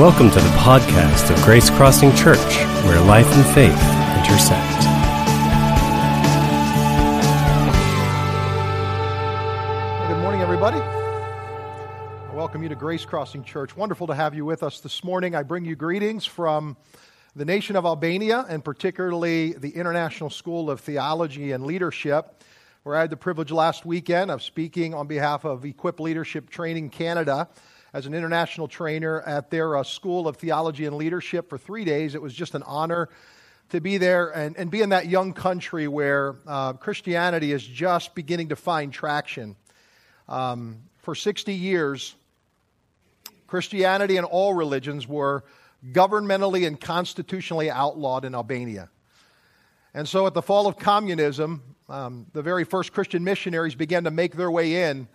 Welcome to the podcast of Grace Crossing Church, where life and faith intersect. Good morning, everybody. I welcome you to Grace Crossing Church. Wonderful to have you with us this morning. I bring you greetings from the nation of Albania and particularly the International School of Theology and Leadership, where I had the privilege last weekend of speaking on behalf of Equip Leadership Training Canada as an international trainer at their uh, School of Theology and Leadership for three days. It was just an honor to be there and, and be in that young country where uh, Christianity is just beginning to find traction. Um, for 60 years, Christianity and all religions were governmentally and constitutionally outlawed in Albania. And so, at the fall of communism, um, the very first Christian missionaries began to make their way in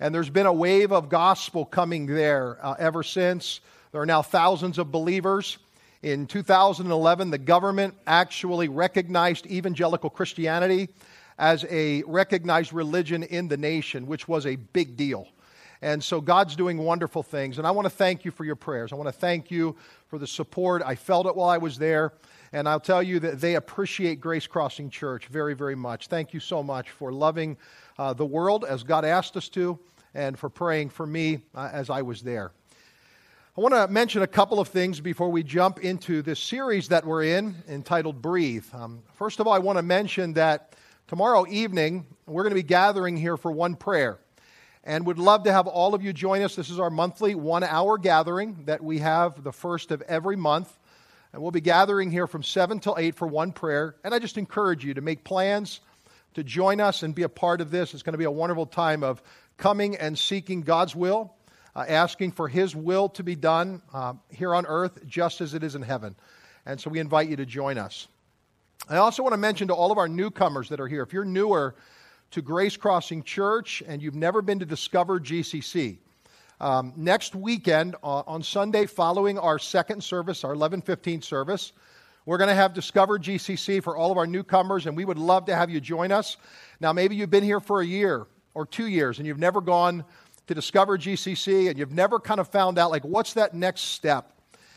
and there's been a wave of gospel coming there uh, ever since. There are now thousands of believers. In 2011, the government actually recognized evangelical Christianity as a recognized religion in the nation, which was a big deal. And so God's doing wonderful things. And I want to thank you for your prayers. I want to thank you for the support. I felt it while I was there. And I'll tell you that they appreciate Grace Crossing Church very, very much. Thank you so much for loving uh, the world as God asked us to and for praying for me uh, as I was there. I want to mention a couple of things before we jump into this series that we're in entitled Breathe. Um, first of all, I want to mention that tomorrow evening we're going to be gathering here for one prayer and would love to have all of you join us. This is our monthly one hour gathering that we have the first of every month. And we'll be gathering here from 7 till 8 for one prayer. And I just encourage you to make plans to join us and be a part of this. It's going to be a wonderful time of coming and seeking God's will, uh, asking for His will to be done uh, here on earth just as it is in heaven. And so we invite you to join us. I also want to mention to all of our newcomers that are here if you're newer to Grace Crossing Church and you've never been to Discover GCC, um, next weekend uh, on Sunday following our second service, our 11:15 service, we're going to have Discover GCC for all of our newcomers, and we would love to have you join us. Now, maybe you've been here for a year or two years and you've never gone to Discover GCC and you've never kind of found out, like, what's that next step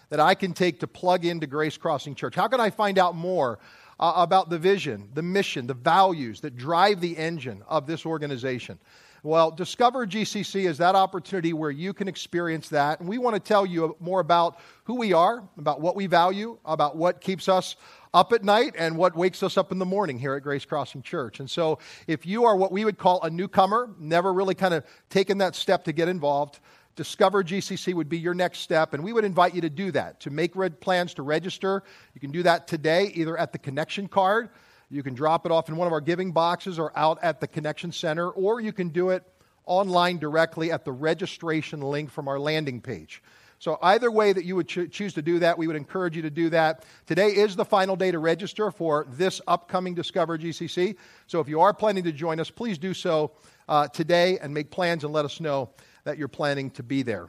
that I can take to plug into Grace Crossing Church? How can I find out more uh, about the vision, the mission, the values that drive the engine of this organization? Well, Discover GCC is that opportunity where you can experience that. And we want to tell you more about who we are, about what we value, about what keeps us up at night and what wakes us up in the morning here at Grace Crossing Church. And so, if you are what we would call a newcomer, never really kind of taken that step to get involved, Discover GCC would be your next step, and we would invite you to do that, to make red plans to register. You can do that today, either at the connection card you can drop it off in one of our giving boxes or out at the Connection Center, or you can do it online directly at the registration link from our landing page. So, either way that you would cho- choose to do that, we would encourage you to do that. Today is the final day to register for this upcoming Discover GCC. So, if you are planning to join us, please do so uh, today and make plans and let us know that you're planning to be there.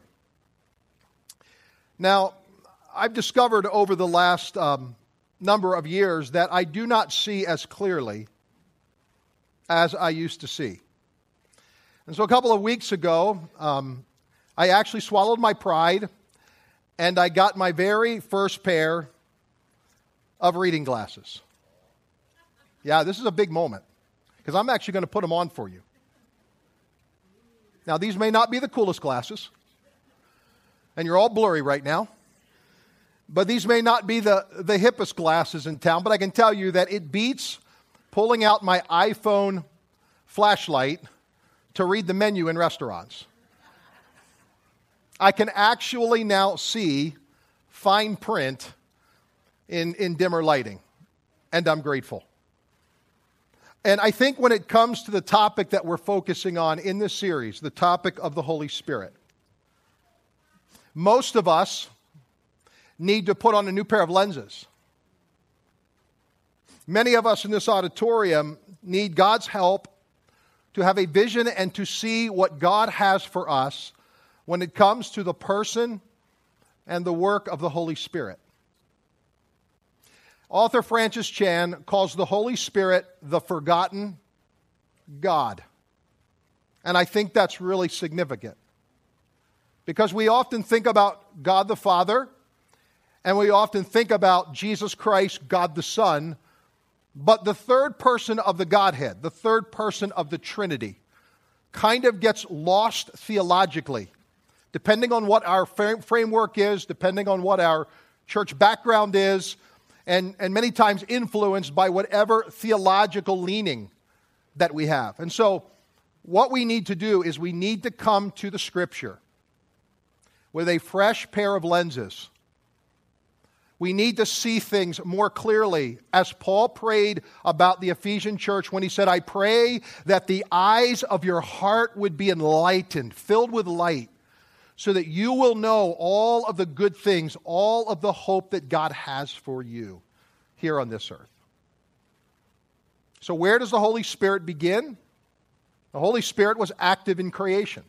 Now, I've discovered over the last um, number of years that I do not see as clearly as I used to see. And so a couple of weeks ago, um, I actually swallowed my pride and I got my very first pair of reading glasses. Yeah, this is a big moment because I'm actually going to put them on for you. Now, these may not be the coolest glasses, and you're all blurry right now. But these may not be the, the hippest glasses in town, but I can tell you that it beats pulling out my iPhone flashlight to read the menu in restaurants. I can actually now see fine print in, in dimmer lighting, and I'm grateful. And I think when it comes to the topic that we're focusing on in this series, the topic of the Holy Spirit, most of us need to put on a new pair of lenses. Many of us in this auditorium need God's help to have a vision and to see what God has for us when it comes to the person and the work of the Holy Spirit. Author Francis Chan calls the Holy Spirit the forgotten God. And I think that's really significant. Because we often think about God the Father and we often think about Jesus Christ, God the Son, but the third person of the Godhead, the third person of the Trinity, kind of gets lost theologically, depending on what our framework is, depending on what our church background is, and, and many times influenced by whatever theological leaning that we have. And so, what we need to do is we need to come to the Scripture with a fresh pair of lenses. We need to see things more clearly, as Paul prayed about the Ephesian church when he said, I pray that the eyes of your heart would be enlightened, filled with light, so that you will know all of the good things, all of the hope that God has for you here on this earth. So, where does the Holy Spirit begin? The Holy Spirit was active in creation.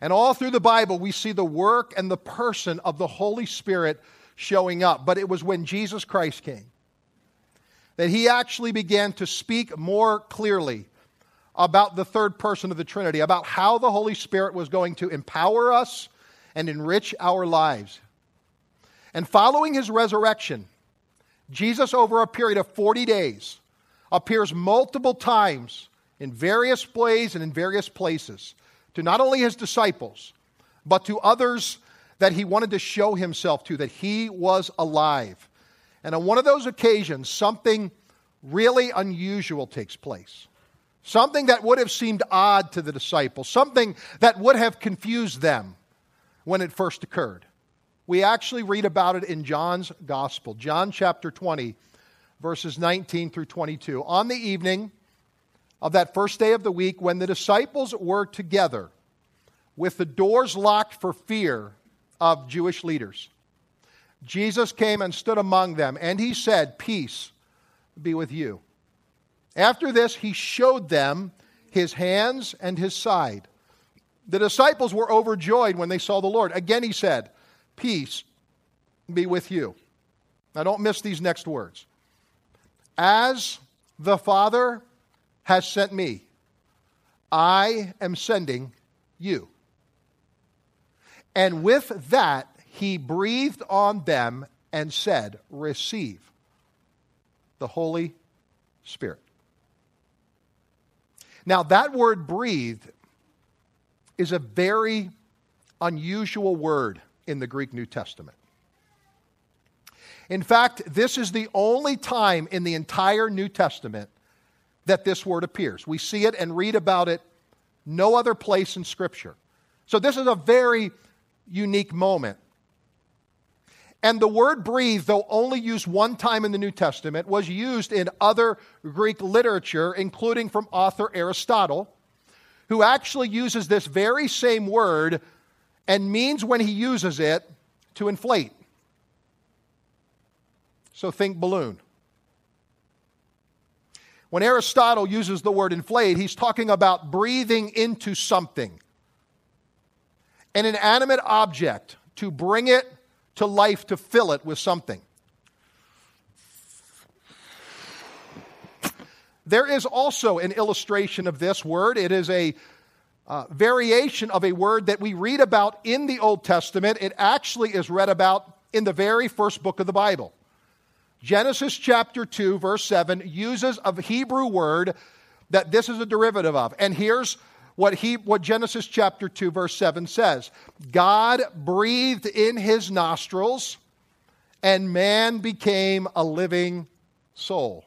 And all through the Bible, we see the work and the person of the Holy Spirit showing up. But it was when Jesus Christ came that he actually began to speak more clearly about the third person of the Trinity, about how the Holy Spirit was going to empower us and enrich our lives. And following his resurrection, Jesus, over a period of 40 days, appears multiple times in various ways and in various places to not only his disciples, but to others that he wanted to show himself to, that he was alive. And on one of those occasions, something really unusual takes place. Something that would have seemed odd to the disciples, something that would have confused them when it first occurred. We actually read about it in John's Gospel, John chapter 20, verses 19 through 22. On the evening of that first day of the week when the disciples were together with the doors locked for fear of Jewish leaders. Jesus came and stood among them, and he said, Peace be with you. After this, he showed them his hands and his side. The disciples were overjoyed when they saw the Lord. Again, he said, Peace be with you. Now, don't miss these next words. As the Father has sent me. I am sending you. And with that, he breathed on them and said, Receive the Holy Spirit. Now, that word breathe is a very unusual word in the Greek New Testament. In fact, this is the only time in the entire New Testament that this word appears. We see it and read about it no other place in Scripture. So this is a very unique moment. And the word breathe, though only used one time in the New Testament, was used in other Greek literature, including from author Aristotle, who actually uses this very same word and means when he uses it to inflate. So think balloon. When Aristotle uses the word inflate, he's talking about breathing into something, an inanimate object, to bring it to life, to fill it with something. There is also an illustration of this word. It is a uh, variation of a word that we read about in the Old Testament. It actually is read about in the very first book of the Bible. Genesis chapter 2, verse 7 uses a Hebrew word that this is a derivative of. And here's what, he, what Genesis chapter 2, verse 7 says God breathed in his nostrils, and man became a living soul.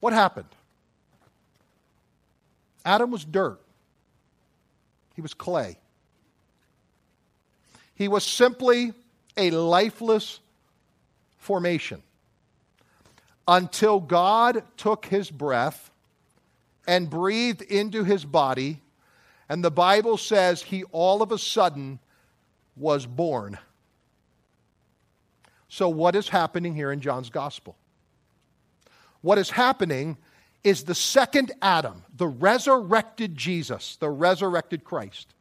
What happened? Adam was dirt, he was clay. He was simply a lifeless formation until God took his breath and breathed into his body. And the Bible says he all of a sudden was born. So, what is happening here in John's gospel? What is happening is the second Adam, the resurrected Jesus, the resurrected Christ,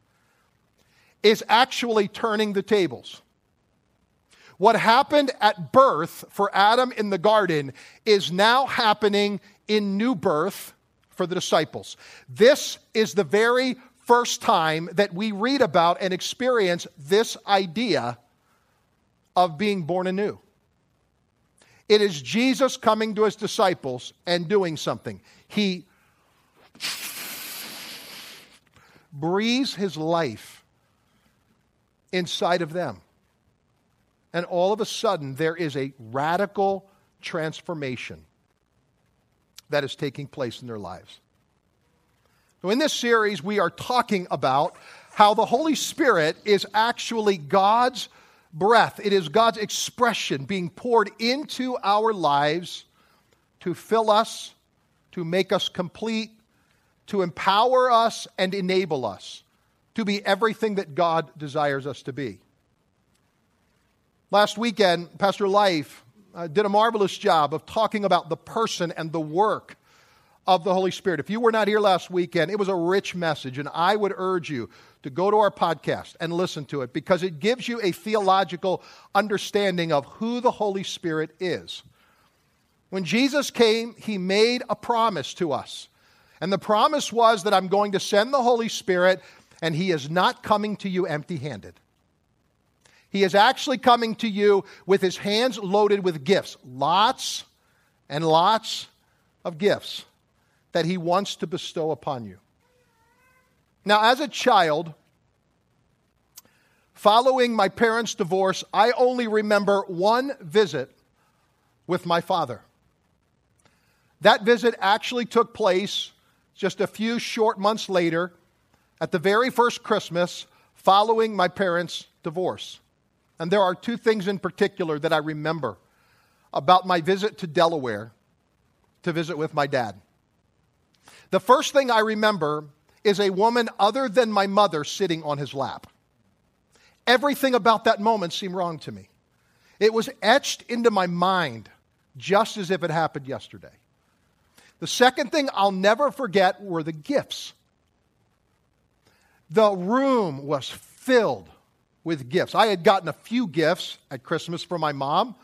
is actually turning the tables. What happened at birth for Adam in the garden is now happening in new birth for the disciples. This is the very first time that we read about and experience this idea of being born anew. It is Jesus coming to his disciples and doing something. He breathes his life inside of them. And all of a sudden, there is a radical transformation that is taking place in their lives. So, in this series, we are talking about how the Holy Spirit is actually God's breath, it is God's expression being poured into our lives to fill us, to make us complete, to empower us, and enable us to be everything that God desires us to be. Last weekend, Pastor Life uh, did a marvelous job of talking about the person and the work of the Holy Spirit. If you were not here last weekend, it was a rich message, and I would urge you to go to our podcast and listen to it because it gives you a theological understanding of who the Holy Spirit is. When Jesus came, he made a promise to us. And the promise was that I'm going to send the Holy Spirit, and he is not coming to you empty handed. He is actually coming to you with his hands loaded with gifts, lots and lots of gifts that he wants to bestow upon you. Now, as a child, following my parents' divorce, I only remember one visit with my father. That visit actually took place just a few short months later at the very first Christmas following my parents' divorce. And there are two things in particular that I remember about my visit to Delaware to visit with my dad. The first thing I remember is a woman other than my mother sitting on his lap. Everything about that moment seemed wrong to me. It was etched into my mind just as if it happened yesterday. The second thing I'll never forget were the gifts. The room was filled with gifts. I had gotten a few gifts at Christmas from my mom,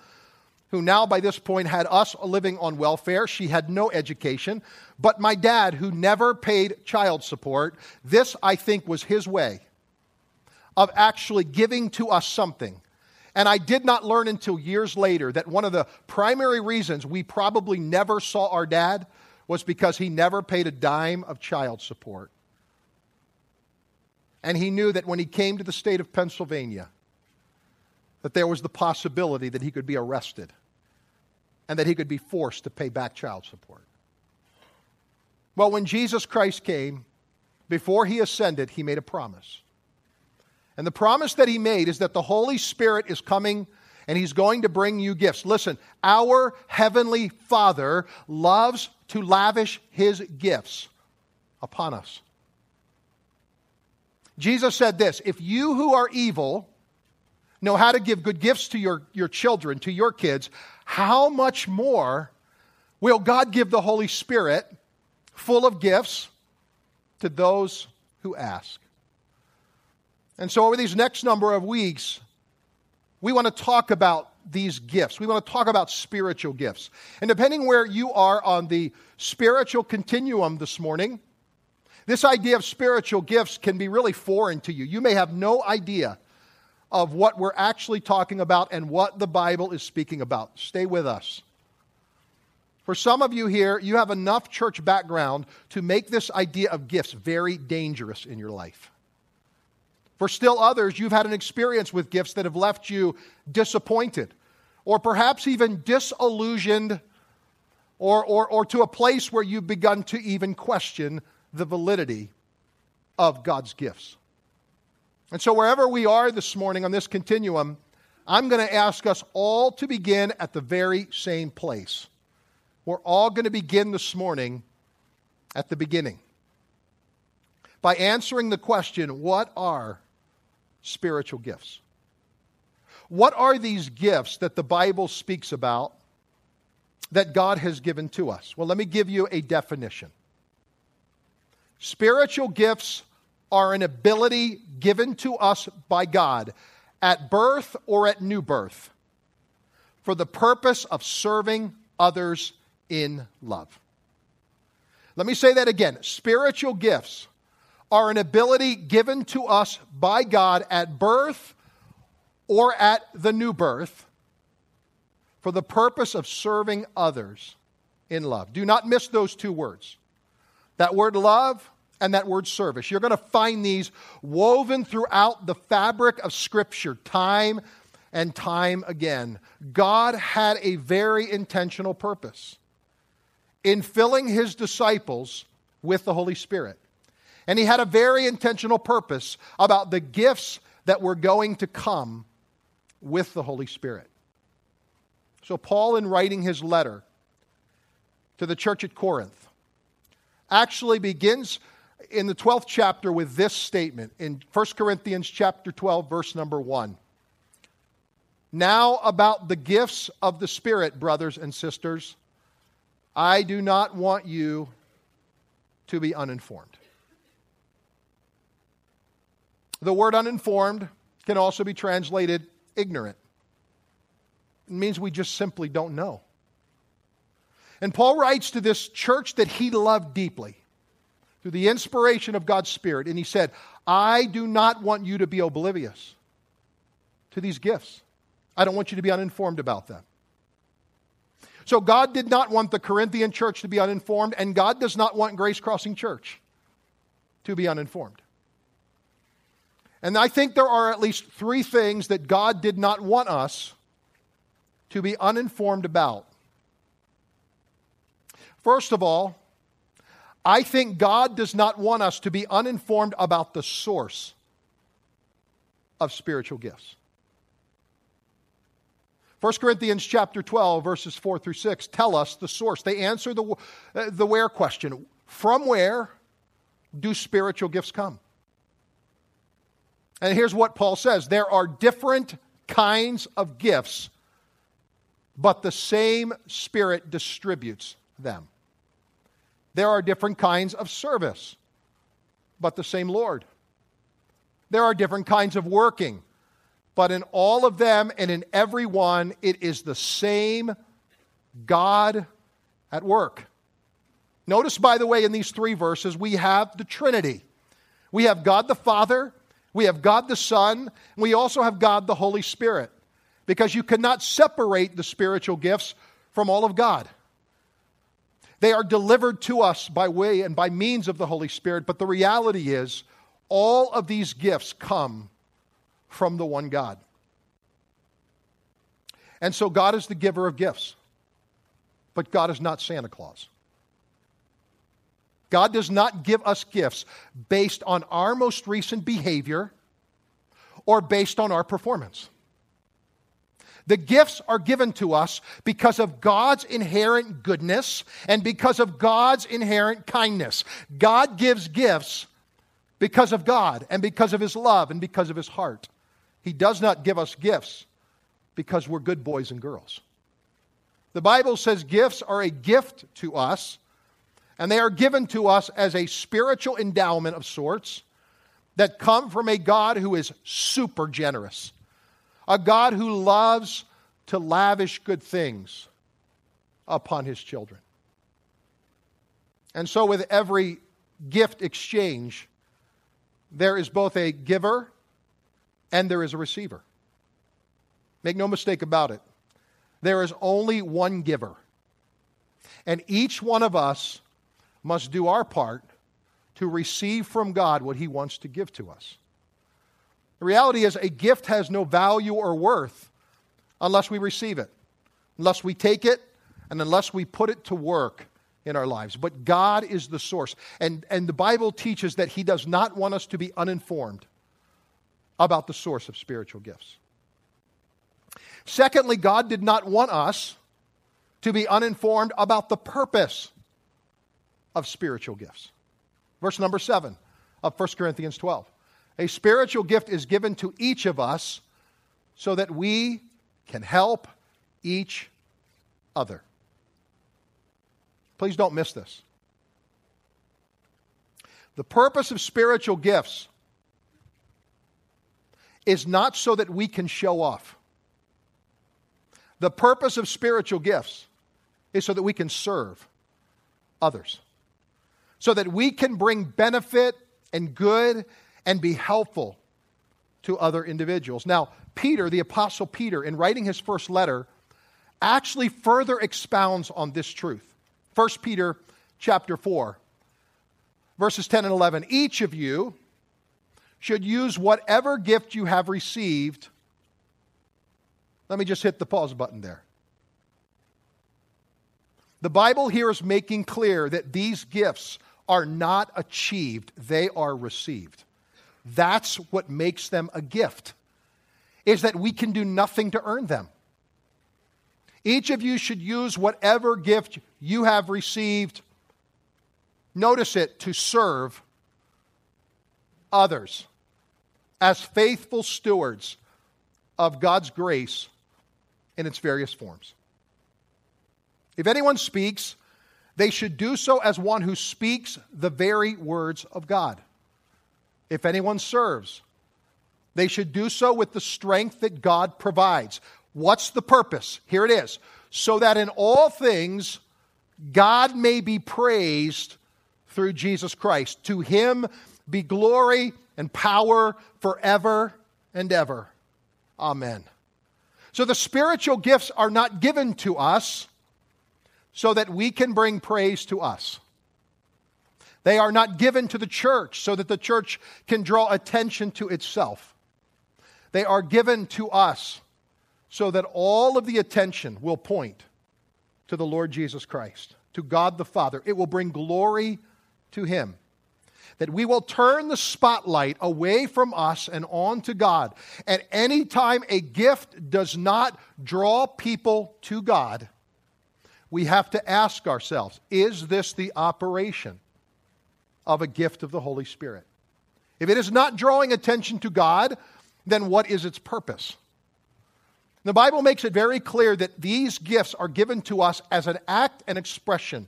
who now by this point had us living on welfare. She had no education. But my dad, who never paid child support, this, I think, was his way of actually giving to us something. And I did not learn until years later that one of the primary reasons we probably never saw our dad was because he never paid a dime of child support. And he knew that when he came to the state of Pennsylvania, that there was the possibility that he could be arrested and that he could be forced to pay back child support. Well, when Jesus Christ came, before he ascended, he made a promise. And the promise that he made is that the Holy Spirit is coming and he's going to bring you gifts. Listen, our heavenly Father loves to lavish his gifts upon us. Jesus said this If you who are evil know how to give good gifts to your, your children, to your kids, how much more will God give the Holy Spirit full of gifts to those who ask? And so, over these next number of weeks, we want to talk about these gifts. We want to talk about spiritual gifts. And depending where you are on the spiritual continuum this morning, this idea of spiritual gifts can be really foreign to you. You may have no idea of what we're actually talking about and what the Bible is speaking about. Stay with us. For some of you here, you have enough church background to make this idea of gifts very dangerous in your life. For still others, you've had an experience with gifts that have left you disappointed or perhaps even disillusioned or, or, or to a place where you've begun to even question the validity of God's gifts. And so, wherever we are this morning on this continuum, I'm going to ask us all to begin at the very same place. We're all going to begin this morning at the beginning by answering the question what are spiritual gifts? What are these gifts that the Bible speaks about that God has given to us? Well, let me give you a definition. Spiritual gifts are an ability given to us by God at birth or at new birth for the purpose of serving others in love. Let me say that again. Spiritual gifts are an ability given to us by God at birth or at the new birth for the purpose of serving others in love. Do not miss those two words. That word love and that word service. You're going to find these woven throughout the fabric of Scripture time and time again. God had a very intentional purpose in filling his disciples with the Holy Spirit. And he had a very intentional purpose about the gifts that were going to come with the Holy Spirit. So, Paul, in writing his letter to the church at Corinth, actually begins in the 12th chapter with this statement in 1 Corinthians chapter 12 verse number 1. Now about the gifts of the Spirit, brothers and sisters, I do not want you to be uninformed. The word uninformed can also be translated ignorant. It means we just simply don't know. And Paul writes to this church that he loved deeply through the inspiration of God's Spirit. And he said, I do not want you to be oblivious to these gifts. I don't want you to be uninformed about them. So, God did not want the Corinthian church to be uninformed, and God does not want Grace Crossing Church to be uninformed. And I think there are at least three things that God did not want us to be uninformed about. First of all, I think God does not want us to be uninformed about the source of spiritual gifts. 1 Corinthians chapter 12 verses 4 through 6 tell us the source. They answer the, uh, the where question. From where do spiritual gifts come? And here's what Paul says there are different kinds of gifts, but the same Spirit distributes them. There are different kinds of service, but the same Lord. There are different kinds of working, but in all of them and in every one, it is the same God at work. Notice, by the way, in these three verses, we have the Trinity. We have God the Father, we have God the Son, and we also have God the Holy Spirit. Because you cannot separate the spiritual gifts from all of God. They are delivered to us by way and by means of the Holy Spirit, but the reality is all of these gifts come from the one God. And so God is the giver of gifts, but God is not Santa Claus. God does not give us gifts based on our most recent behavior or based on our performance. The gifts are given to us because of God's inherent goodness and because of God's inherent kindness. God gives gifts because of God and because of His love and because of His heart. He does not give us gifts because we're good boys and girls. The Bible says gifts are a gift to us, and they are given to us as a spiritual endowment of sorts that come from a God who is super generous a God who loves to lavish good things upon his children. And so, with every gift exchange, there is both a giver and there is a receiver. Make no mistake about it. There is only one giver. And each one of us must do our part to receive from God what he wants to give to us. The reality is, a gift has no value or worth unless we receive it, unless we take it, and unless we put it to work in our lives. But God is the source. And, and the Bible teaches that He does not want us to be uninformed about the source of spiritual gifts. Secondly, God did not want us to be uninformed about the purpose of spiritual gifts. Verse number 7 of 1 Corinthians 12. A spiritual gift is given to each of us so that we can help each other. Please don't miss this. The purpose of spiritual gifts is not so that we can show off. The purpose of spiritual gifts is so that we can serve others. so that we can bring benefit and good and be helpful to other individuals. Now, Peter, the Apostle Peter, in writing his first letter, actually further expounds on this truth. 1 Peter chapter 4, verses 10 and 11. Each of you should use whatever gift you have received. Let me just hit the pause button there. The Bible here is making clear that these gifts are not achieved, they are received. That's what makes them a gift. Is that we can do nothing to earn them. Each of you should use whatever gift you have received, notice it, to serve others as faithful stewards of God's grace in its various forms. If anyone speaks, they should do so as one who speaks the very words of God. If anyone serves, they should do so with the strength that God provides. What's the purpose? Here it is. So that in all things, God may be praised through Jesus Christ. To him be glory and power forever and ever. Amen. So the spiritual gifts are not given to us so that we can bring praise to us. They are not given to the church so that the church can draw attention to itself. They are given to us so that all of the attention will point to the Lord Jesus Christ, to God the Father. It will bring glory to Him. That we will turn the spotlight away from us and on to God. At any time a gift does not draw people to God, we have to ask ourselves is this the operation of a gift of the Holy Spirit? If it is not drawing attention to God, then what is its purpose? The Bible makes it very clear that these gifts are given to us as an act and expression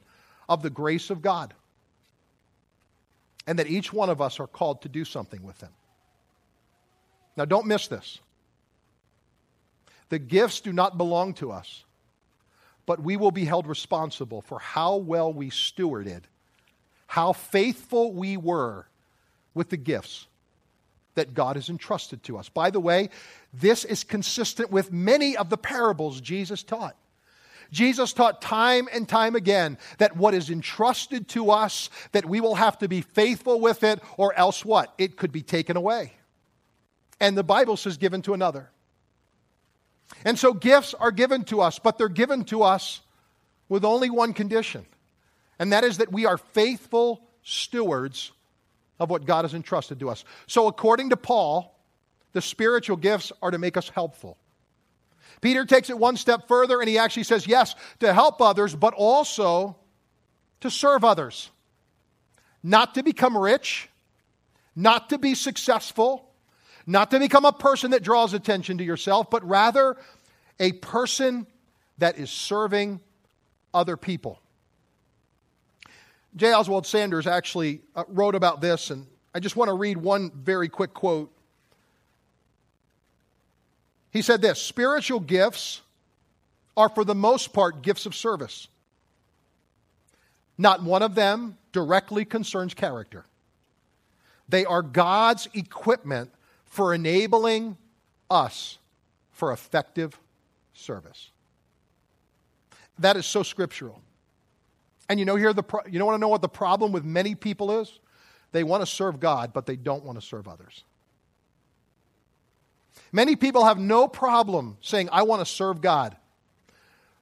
of the grace of God, and that each one of us are called to do something with them. Now, don't miss this. The gifts do not belong to us but we will be held responsible for how well we stewarded, how faithful we were with the gifts that God has entrusted to us. By the way, this is consistent with many of the parables Jesus taught. Jesus taught time and time again that what is entrusted to us, that we will have to be faithful with it, or else what? It could be taken away. And the Bible says given to another. And so gifts are given to us, but they're given to us with only one condition, and that is that we are faithful stewards of what God has entrusted to us. So, according to Paul, the spiritual gifts are to make us helpful. Peter takes it one step further and he actually says, yes, to help others, but also to serve others. Not to become rich, not to be successful, not to become a person that draws attention to yourself, but rather a person that is serving other people. J. Oswald Sanders actually uh, wrote about this, and I just want to read one very quick quote. He said this Spiritual gifts are, for the most part, gifts of service. Not one of them directly concerns character. They are God's equipment for enabling us for effective service. That is so scriptural. And you know here the pro- you don't want to know what the problem with many people is? They want to serve God, but they don't want to serve others. Many people have no problem saying, I want to serve God,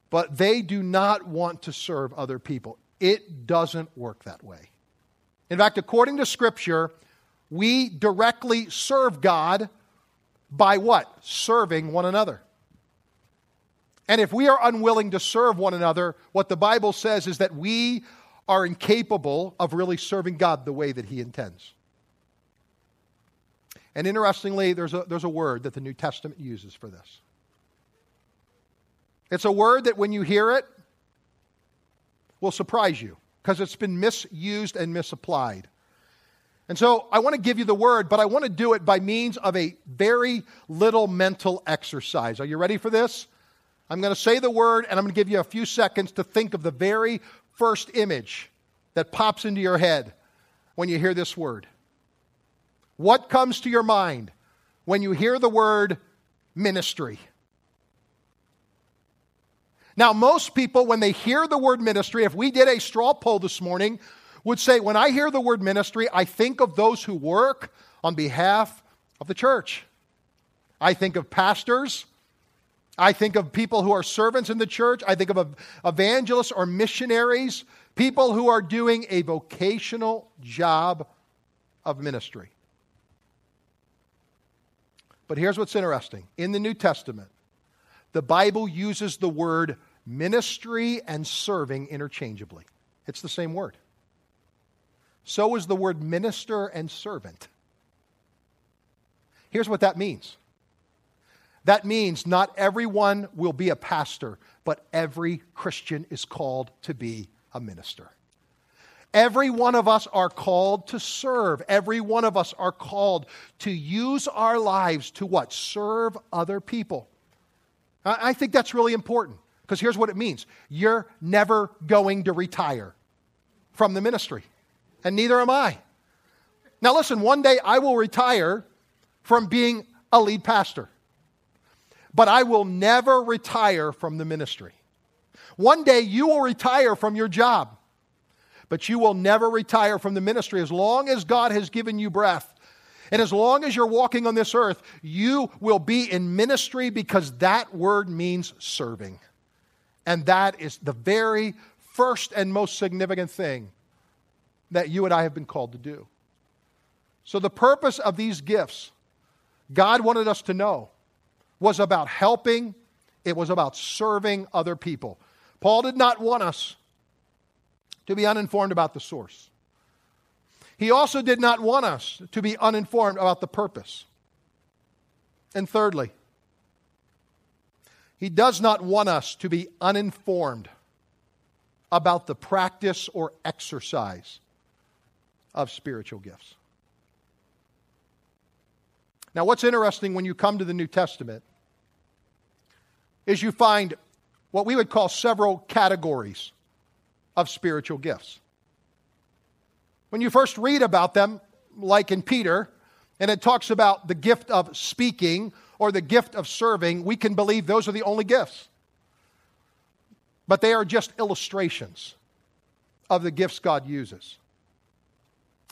but they do not want to serve other people. It doesn't work that way. In fact, according to Scripture, we directly serve God by what? Serving one another. And if we are unwilling to serve one another, what the Bible says is that we are incapable of really serving God the way that He intends. And interestingly, there's a, there's a word that the New Testament uses for this. It's a word that when you hear it will surprise you because it's been misused and misapplied. And so I want to give you the word, but I want to do it by means of a very little mental exercise. Are you ready for this? I'm going to say the word and I'm going to give you a few seconds to think of the very first image that pops into your head when you hear this word? What comes to your mind when you hear the word ministry? Now, most people, when they hear the word ministry, if we did a straw poll this morning, would say, when I hear the word ministry, I think of those who work on behalf of the church. I think of pastors. I think of people who are servants in the church. I think of evangelists or missionaries, people who are doing a vocational job of ministry. But here's what's interesting in the New Testament, the Bible uses the word ministry and serving interchangeably. It's the same word. So is the word minister and servant. Here's what that means that means not everyone will be a pastor, but every Christian is called to be a minister. Every one of us are called to serve. Every one of us are called to use our lives to what? Serve other people. I think that's really important because here's what it means you're never going to retire from the ministry, and neither am I. Now, listen, one day I will retire from being a lead pastor, but I will never retire from the ministry. One day you will retire from your job but you will never retire from the ministry as long as God has given you breath. And as long as you're walking on this earth, you will be in ministry because that word means serving. And that is the very first and most significant thing that you and I have been called to do. So, the purpose of these gifts, God wanted us to know, was about helping, it was about serving other people. Paul did not want us to be uninformed about the source. He also did not want us to be uninformed about the purpose. And thirdly, he does not want us to be uninformed about the practice or exercise of spiritual gifts. Now, what's interesting when you come to the New Testament is you find what we would call several categories of spiritual gifts. When you first read about them, like in Peter, and it talks about the gift of speaking or the gift of serving, we can believe those are the only gifts. But they are just illustrations of the gifts God uses.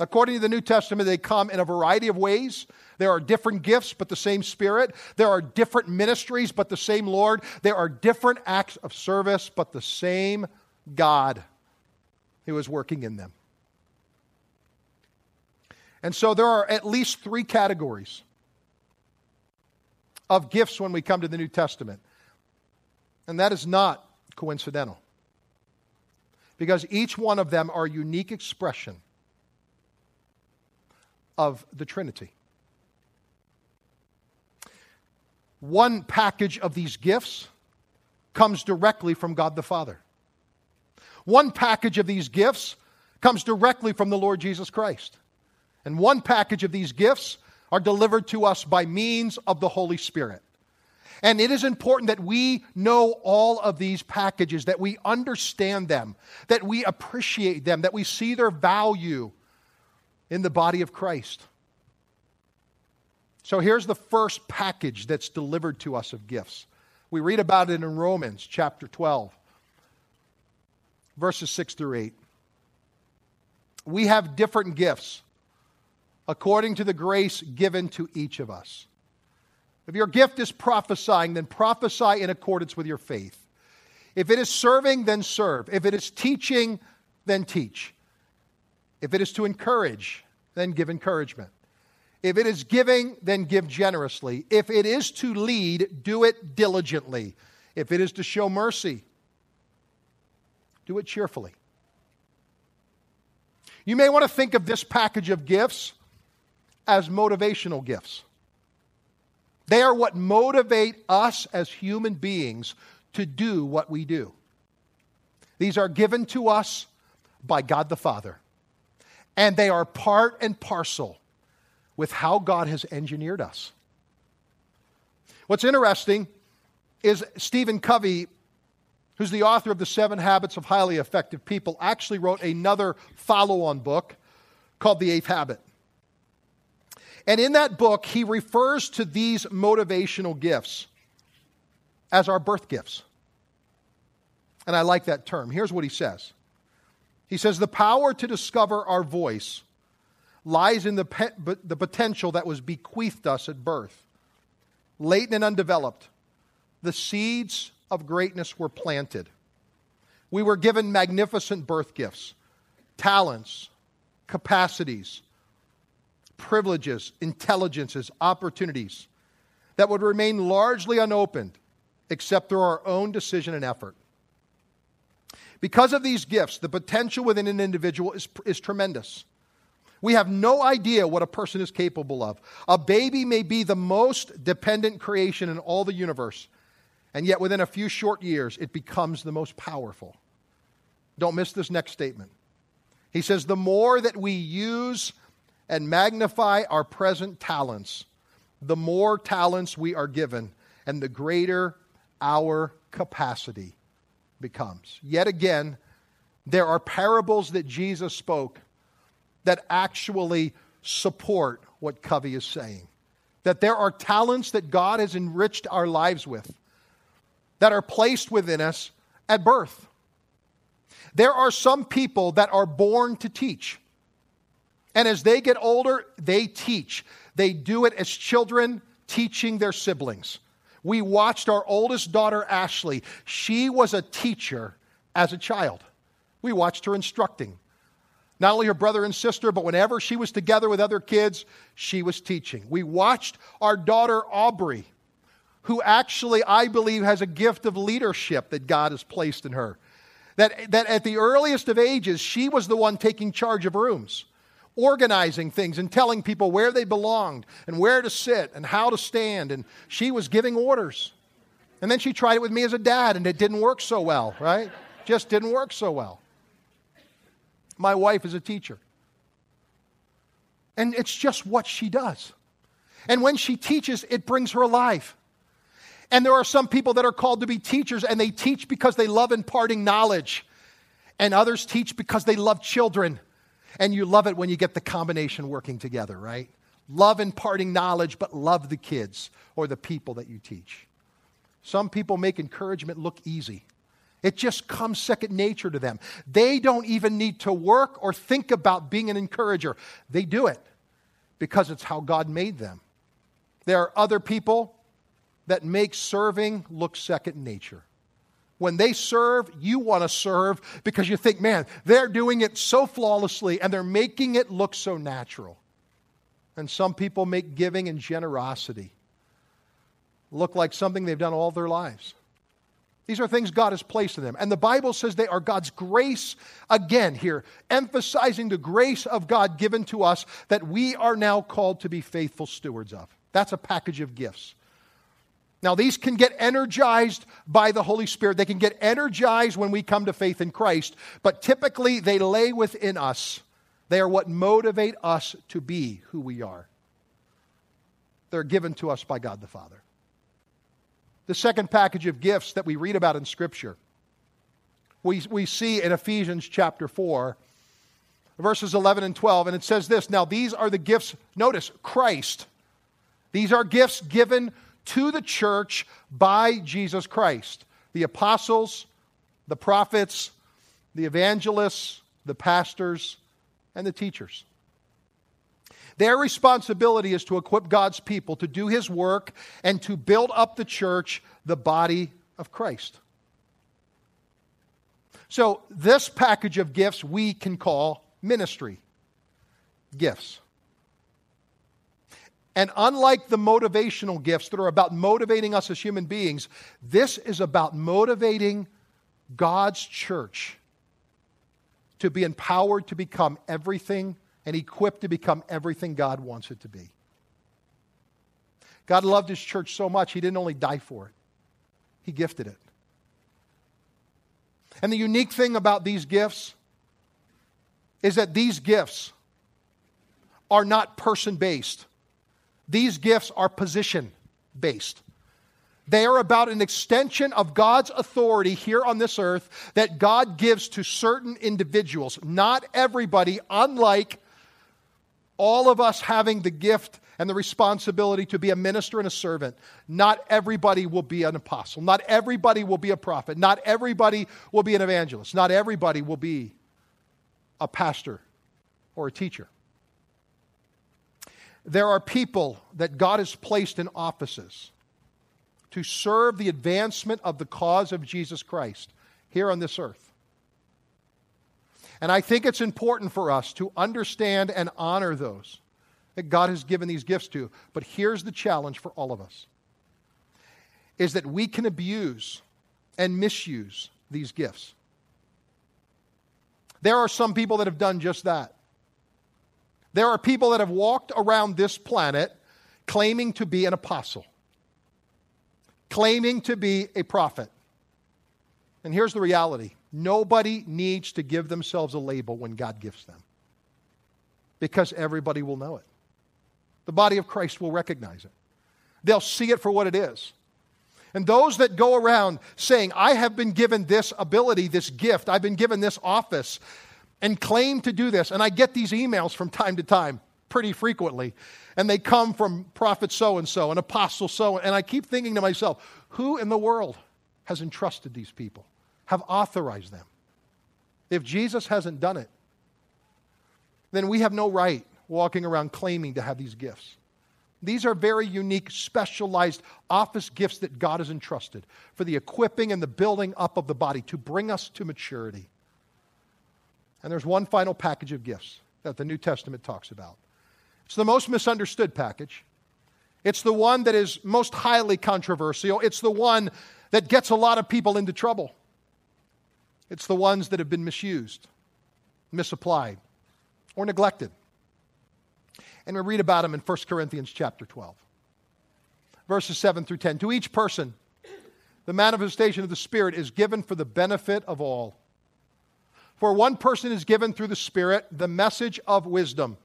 According to the New Testament, they come in a variety of ways. There are different gifts, but the same Spirit. There are different ministries, but the same Lord. There are different acts of service, but the same God who is working in them. And so there are at least three categories of gifts when we come to the New Testament. And that is not coincidental. Because each one of them are unique expression of the Trinity. One package of these gifts comes directly from God the Father. One package of these gifts comes directly from the Lord Jesus Christ. And one package of these gifts are delivered to us by means of the Holy Spirit. And it is important that we know all of these packages, that we understand them, that we appreciate them, that we see their value in the body of Christ. So here's the first package that's delivered to us of gifts. We read about it in Romans chapter 12 verses 6 through 8. We have different gifts according to the grace given to each of us. If your gift is prophesying, then prophesy in accordance with your faith. If it is serving, then serve. If it is teaching, then teach. If it is to encourage, then give encouragement. If it is giving, then give generously. If it is to lead, do it diligently. If it is to show mercy, do it cheerfully. You may want to think of this package of gifts as motivational gifts. They are what motivate us as human beings to do what we do. These are given to us by God the Father, and they are part and parcel with how God has engineered us. What's interesting is Stephen Covey who's the author of The Seven Habits of Highly Effective People, actually wrote another follow on book called The Eighth Habit. And in that book, he refers to these motivational gifts as our birth gifts. And I like that term. Here's what he says He says, The power to discover our voice lies in the, pe- the potential that was bequeathed us at birth, latent and undeveloped. The seeds of greatness were planted. We were given magnificent birth gifts, talents, capacities, privileges, intelligences, opportunities that would remain largely unopened except through our own decision and effort. Because of these gifts, the potential within an individual is, is tremendous. We have no idea what a person is capable of. A baby may be the most dependent creation in all the universe, and yet within a few short years, it becomes the most powerful. Don't miss this next statement. He says, The more that we use and magnify our present talents, the more talents we are given, and the greater our capacity becomes. Yet again, there are parables that Jesus spoke that actually support what Covey is saying. That there are talents that God has enriched our lives with that are placed within us at birth. There are some people that are born to teach. And as they get older, they teach. They do it as children, teaching their siblings. We watched our oldest daughter, Ashley. She was a teacher as a child. We watched her instructing. Not only her brother and sister, but whenever she was together with other kids, she was teaching. We watched our daughter, Aubrey, who actually, I believe, has a gift of leadership that God has placed in her. That, that at the earliest of ages, she was the one taking charge of rooms organizing things and telling people where they belonged and where to sit and how to stand. And she was giving orders. And then she tried it with me as a dad, and it didn't work so well, right? Just didn't work so well. My wife is a teacher. And it's just what she does. And when she teaches, it brings her alive. And there are some people that are called to be teachers, and they teach because they love imparting knowledge. And others teach because they love children. And you love it when you get the combination working together, right? Love imparting knowledge, but love the kids or the people that you teach. Some people make encouragement look easy. It just comes second nature to them. They don't even need to work or think about being an encourager. They do it because it's how God made them. There are other people that make serving look second nature. When they serve, you want to serve because you think, man, they're doing it so flawlessly and they're making it look so natural. And some people make giving and generosity look like something they've done all their lives. These are things God has placed in them. And the Bible says they are God's grace, again, here, emphasizing the grace of God given to us that we are now called to be faithful stewards of. That's a package of gifts. Now, these can get energized by the Holy Spirit. They can get energized when we come to faith in Christ, but typically they lay within us. They are what motivate us to be who we are. They're given to us by God the Father. The second package of gifts that we read about in Scripture, we, we see in Ephesians chapter 4, verses 11 and 12, and it says this Now, these are the gifts, notice, Christ. These are gifts given to the church by Jesus Christ the apostles, the prophets, the evangelists, the pastors, and the teachers. Their responsibility is to equip God's people to do his work and to build up the church, the body of Christ. So, this package of gifts we can call ministry gifts. And unlike the motivational gifts that are about motivating us as human beings, this is about motivating God's church to be empowered to become everything and equipped to become everything God wants it to be. God loved his church so much, he didn't only die for it, he gifted it. And the unique thing about these gifts is that these gifts are not person based. These gifts are position based. They are about an extension of God's authority here on this earth that God gives to certain individuals. Not everybody, unlike all of us having the gift and the responsibility to be a minister and a servant. Not everybody will be an apostle. Not everybody will be a prophet. Not everybody will be an evangelist. Not everybody will be a pastor or a teacher. There are people that God has placed in offices to serve the advancement of the cause of Jesus Christ here on this earth. And I think it's important for us to understand and honor those that God has given these gifts to. But here's the challenge for all of us is that we can abuse and misuse these gifts. There are some people that have done just that. There are people that have walked around this planet claiming to be an apostle claiming to be a prophet. And here's the reality nobody needs to give themselves a label when God gives them because everybody will know it. The body of Christ will recognize it, they'll see it for what it is. And those that go around saying, I have been given this ability, this gift, I've been given this office, and claim to do this, and I get these emails from time to time pretty frequently. And they come from prophet so and so, an apostle so. And I keep thinking to myself, who in the world has entrusted these people, have authorized them? If Jesus hasn't done it, then we have no right walking around claiming to have these gifts. These are very unique, specialized office gifts that God has entrusted for the equipping and the building up of the body to bring us to maturity. And there's one final package of gifts that the New Testament talks about. It's the most misunderstood package. It's the one that is most highly controversial. It's the one that gets a lot of people into trouble. It's the ones that have been misused, misapplied, or neglected. And we read about them in 1 Corinthians chapter 12, verses 7 through 10. To each person, the manifestation of the Spirit is given for the benefit of all. For one person is given through the Spirit the message of wisdom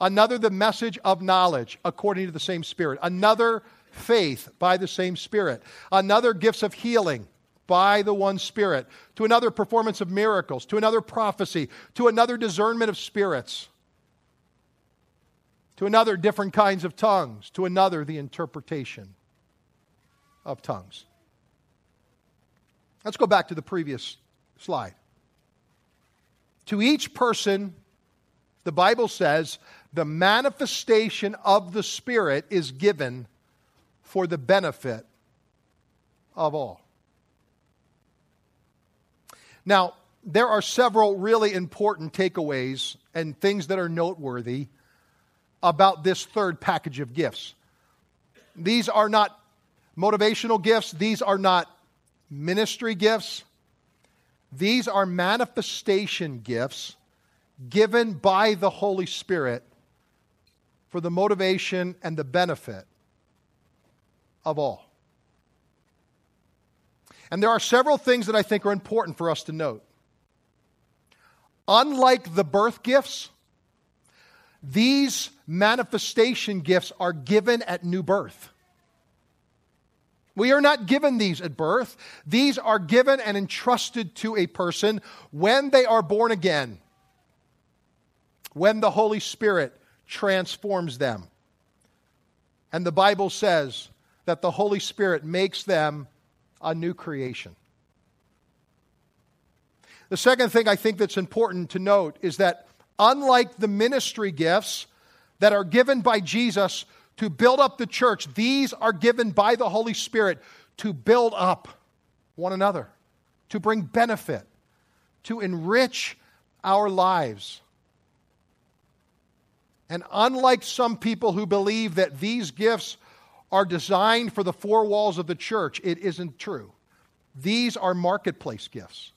Another, the message of knowledge according to the same Spirit. Another, faith by the same Spirit. Another, gifts of healing by the one Spirit. To another, performance of miracles. To another, prophecy. To another, discernment of spirits. To another, different kinds of tongues. To another, the interpretation of tongues. Let's go back to the previous slide. To each person, the Bible says, the manifestation of the Spirit is given for the benefit of all. Now, there are several really important takeaways and things that are noteworthy about this third package of gifts. These are not motivational gifts, these are not ministry gifts, these are manifestation gifts given by the Holy Spirit for the motivation and the benefit of all. And there are several things that I think are important for us to note. Unlike the birth gifts, these manifestation gifts are given at new birth. We are not given these at birth. These are given and entrusted to a person when they are born again, when the Holy Spirit transforms them. And the Bible says that the Holy Spirit makes them a new creation. The second thing I think that's important to note is that unlike the ministry gifts that are given by Jesus to build up the church, these are given by the Holy Spirit to build up one another, to bring benefit, to enrich our lives. And unlike some people who believe that these gifts are designed for the four walls of the church, it isn't true. These are marketplace gifts.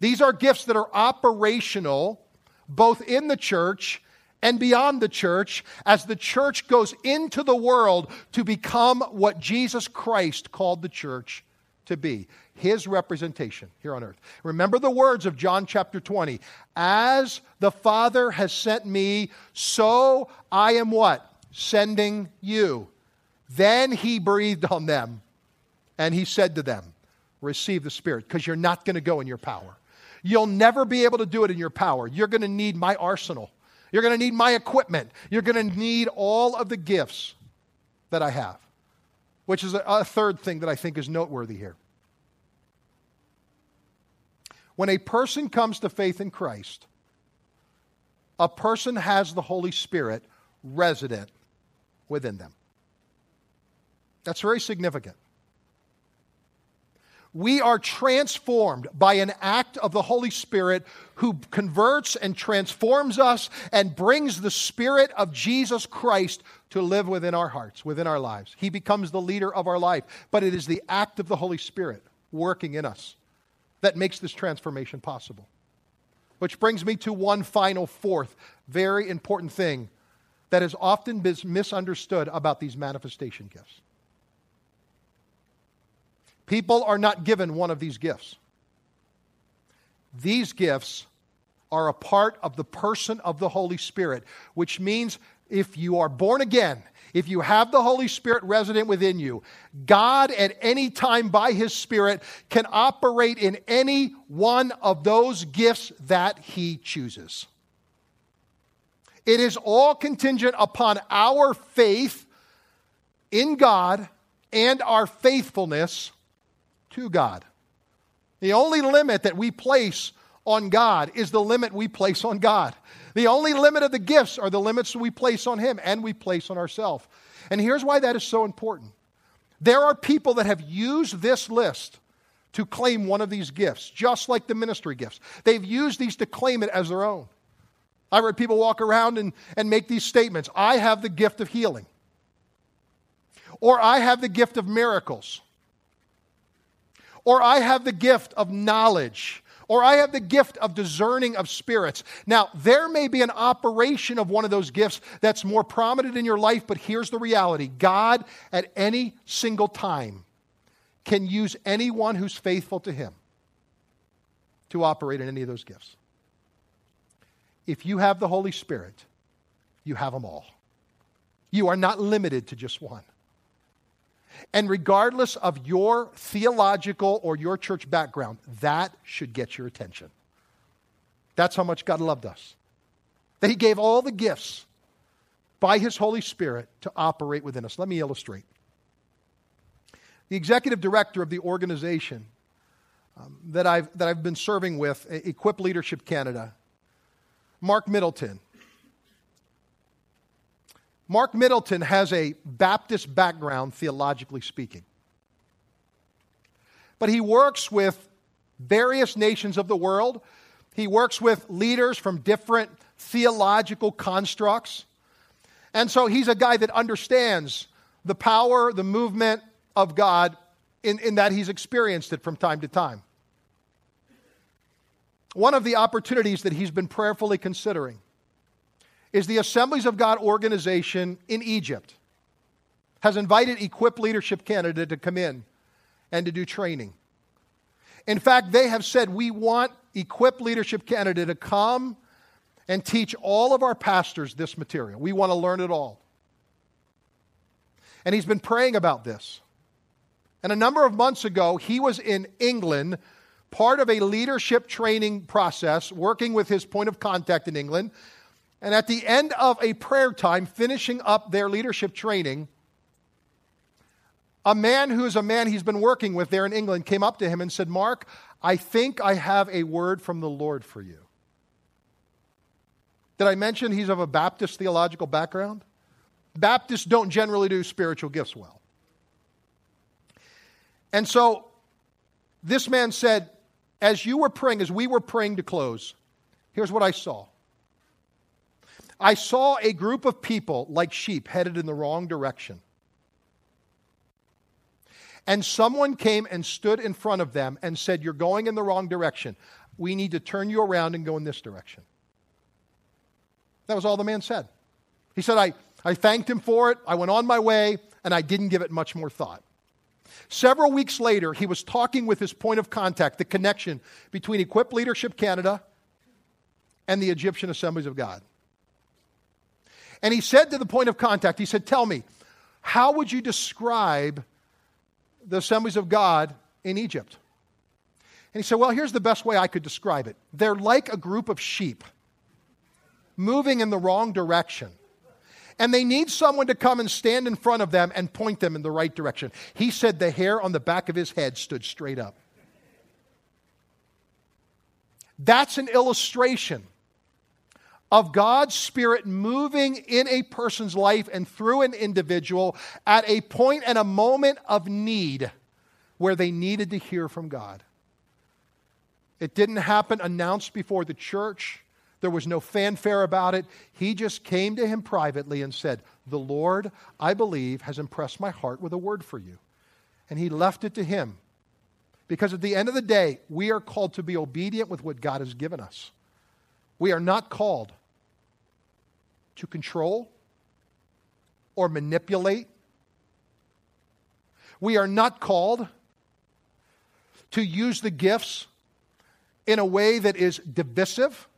These are gifts that are operational both in the church and beyond the church as the church goes into the world to become what Jesus Christ called the church to be his representation here on earth. Remember the words of John chapter 20. As the Father has sent me, so I am what? Sending you. Then he breathed on them And he said to them, Receive the Spirit, because you're not going to go in your power. You'll never be able to do it in your power. You're going to need my arsenal. You're going to need my equipment. You're going to need all of the gifts that I have, which is a, a third thing that I think is noteworthy here. When a person comes to faith in Christ, a person has the Holy Spirit resident within them. That's very significant we are transformed by an act of the Holy Spirit who converts and transforms us and brings the Spirit of Jesus Christ to live within our hearts, within our lives. He becomes the leader of our life, but it is the act of the Holy Spirit working in us that makes this transformation possible. Which brings me to one final, fourth, very important thing that has often misunderstood about these manifestation gifts. People are not given one of these gifts. These gifts are a part of the person of the Holy Spirit, which means if you are born again, if you have the Holy Spirit resident within you, God at any time by His Spirit can operate in any one of those gifts that He chooses. It is all contingent upon our faith in God and our faithfulness to God. The only limit that we place on God is the limit we place on God. The only limit of the gifts are the limits we place on Him and we place on ourselves. And here's why that is so important. There are people that have used this list to claim one of these gifts, just like the ministry gifts. They've used these to claim it as their own. I've heard people walk around and, and make these statements I have the gift of healing, or I have the gift of miracles, or I have the gift of knowledge, or I have the gift of discerning of spirits. Now, there may be an operation of one of those gifts that's more prominent in your life, but here's the reality God, at any single time, can use anyone who's faithful to Him to operate in any of those gifts. If you have the Holy Spirit, you have them all. You are not limited to just one. And regardless of your theological or your church background, that should get your attention. That's how much God loved us. That He gave all the gifts by His Holy Spirit to operate within us. Let me illustrate. The executive director of the organization um, that, I've, that I've been serving with, Equip Leadership Canada, Mark Middleton, Mark Middleton has a Baptist background, theologically speaking. But he works with various nations of the world. He works with leaders from different theological constructs. And so he's a guy that understands the power, the movement of God in, in that he's experienced it from time to time. One of the opportunities that he's been prayerfully considering is the Assemblies of God organization in Egypt has invited Equip Leadership Canada to come in and to do training. In fact, they have said, We want Equip Leadership Canada to come and teach all of our pastors this material. We want to learn it all. And he's been praying about this. And a number of months ago, he was in England, part of a leadership training process, working with his point of contact in England and at the end of a prayer time, finishing up their leadership training, a man who is a man he's been working with there in England came up to him and said, Mark, I think I have a word from the Lord for you. Did I mention he's of a Baptist theological background? Baptists don't generally do spiritual gifts well. And so this man said, as you were praying, as we were praying to close, here's what I saw. I saw a group of people like sheep headed in the wrong direction. And someone came and stood in front of them and said, You're going in the wrong direction. We need to turn you around and go in this direction. That was all the man said. He said, I, I thanked him for it. I went on my way, and I didn't give it much more thought. Several weeks later, he was talking with his point of contact, the connection between Equip Leadership Canada and the Egyptian Assemblies of God. And he said to the point of contact, he said, Tell me, how would you describe the assemblies of God in Egypt. And he said, Well, here's the best way I could describe it they're like a group of sheep moving in the wrong direction. And they need someone to come and stand in front of them and point them in the right direction. He said the hair on the back of his head stood straight up. That's an illustration of God's Spirit moving in a person's life and through an individual at a point and a moment of need where they needed to hear from God. It didn't happen announced before the church. There was no fanfare about it. He just came to him privately and said, The Lord, I believe, has impressed my heart with a word for you. And he left it to him. Because at the end of the day, we are called to be obedient with what God has given us. We are not called to control or manipulate. We are not called to use the gifts in a way that is divisive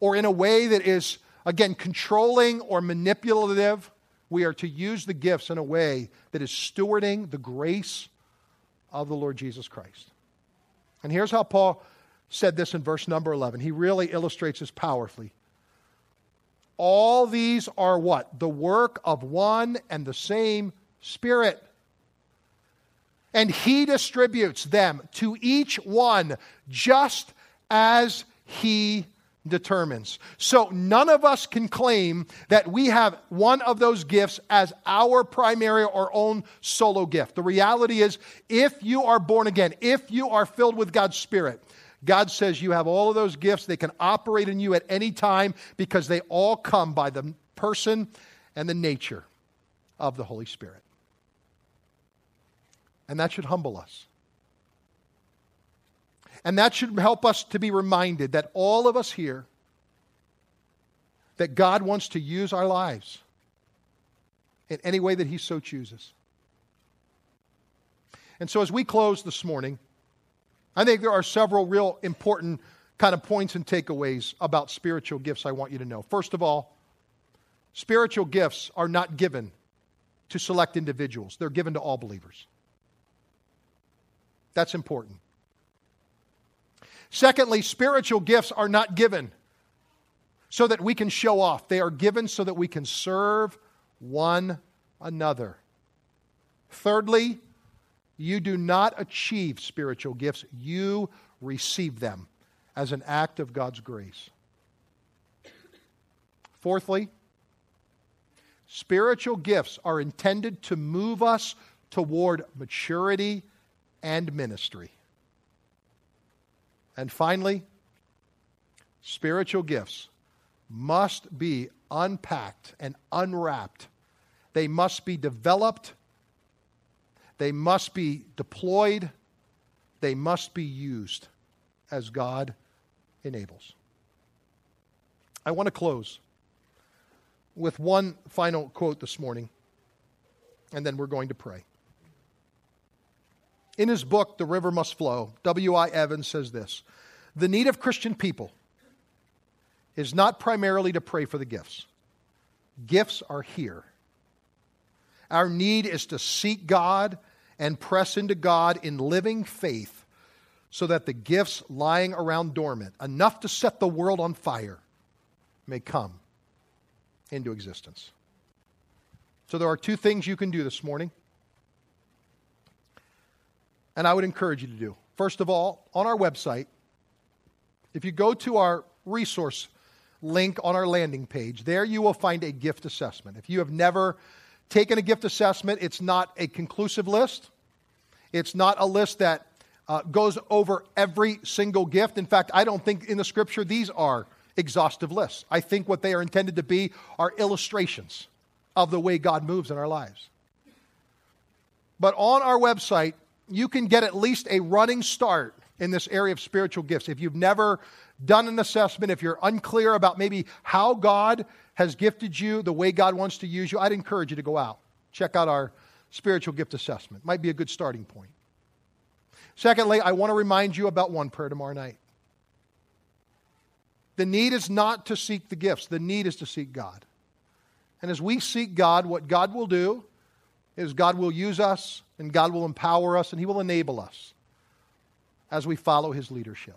or in a way that is, again, controlling or manipulative. We are to use the gifts in a way that is stewarding the grace of the Lord Jesus Christ. And here's how Paul said this in verse number 11. He really illustrates this powerfully. All these are what? The work of one and the same Spirit. And He distributes them to each one just as He determines. So none of us can claim that we have one of those gifts as our primary or own solo gift. The reality is, if you are born again, if you are filled with God's Spirit, God says you have all of those gifts. They can operate in you at any time because they all come by the person and the nature of the Holy Spirit. And that should humble us. And that should help us to be reminded that all of us here, that God wants to use our lives in any way that He so chooses. And so, as we close this morning, I think there are several real important kind of points and takeaways about spiritual gifts I want you to know. First of all, spiritual gifts are not given to select individuals, they're given to all believers. That's important. Secondly, spiritual gifts are not given so that we can show off, they are given so that we can serve one another. Thirdly, you do not achieve spiritual gifts, you receive them as an act of God's grace. Fourthly, spiritual gifts are intended to move us toward maturity and ministry. And finally, spiritual gifts must be unpacked and unwrapped. They must be developed they must be deployed, they must be used as God enables. I want to close with one final quote this morning, and then we're going to pray. In his book, The River Must Flow, W.I. Evans says this The need of Christian people is not primarily to pray for the gifts, gifts are here. Our need is to seek God and press into God in living faith so that the gifts lying around dormant, enough to set the world on fire, may come into existence. So there are two things you can do this morning. And I would encourage you to do. First of all, on our website, if you go to our resource link on our landing page, there you will find a gift assessment. If you have never taken a gift assessment. It's not a conclusive list, it's not a list that uh, goes over every single gift. In fact, I don't think in the scripture these are exhaustive lists. I think what they are intended to be are illustrations of the way God moves in our lives. But on our website, you can get at least a running start in this area of spiritual gifts. If you've never done an assessment, if you're unclear about maybe how God has gifted you the way God wants to use you, I'd encourage you to go out. Check out our spiritual gift assessment. Might be a good starting point. Secondly, I want to remind you about one prayer tomorrow night. The need is not to seek the gifts, the need is to seek God. And as we seek God, what God will do is God will use us and God will empower us and He will enable us as we follow His leadership.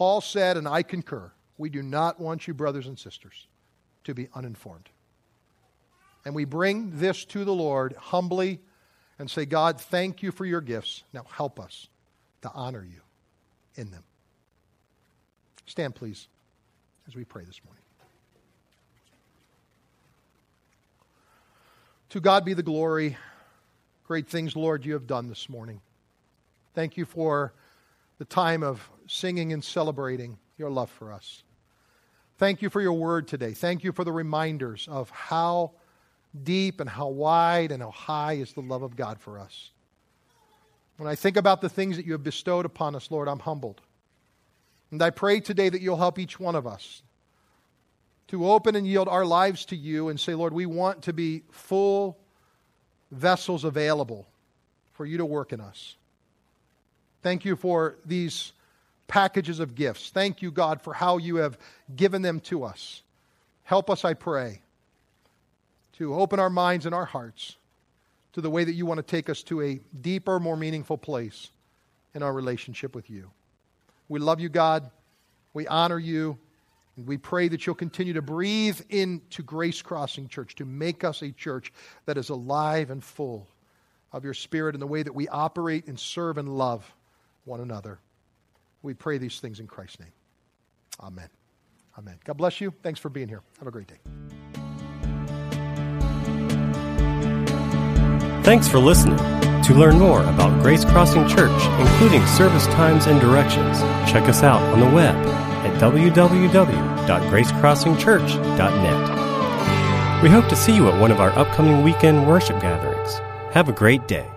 Paul said, and I concur, we do not want you, brothers and sisters, to be uninformed. And we bring this to the Lord humbly and say, God, thank you for your gifts. Now help us to honor you in them. Stand, please, as we pray this morning. To God be the glory. Great things, Lord, you have done this morning. Thank you for the time of singing and celebrating your love for us. Thank you for your word today. Thank you for the reminders of how deep and how wide and how high is the love of God for us. When I think about the things that you have bestowed upon us, Lord, I'm humbled. And I pray today that you'll help each one of us to open and yield our lives to you and say, Lord, we want to be full vessels available for you to work in us. Thank you for these packages of gifts. Thank you, God, for how you have given them to us. Help us, I pray, to open our minds and our hearts to the way that you want to take us to a deeper, more meaningful place in our relationship with you. We love you, God. We honor you. And we pray that you'll continue to breathe into Grace Crossing Church to make us a church that is alive and full of your Spirit in the way that we operate and serve and love one another. We pray these things in Christ's name. Amen. Amen. God bless you. Thanks for being here. Have a great day. Thanks for listening. To learn more about Grace Crossing Church, including service times and directions, check us out on the web at www.gracecrossingchurch.net. We hope to see you at one of our upcoming weekend worship gatherings. Have a great day.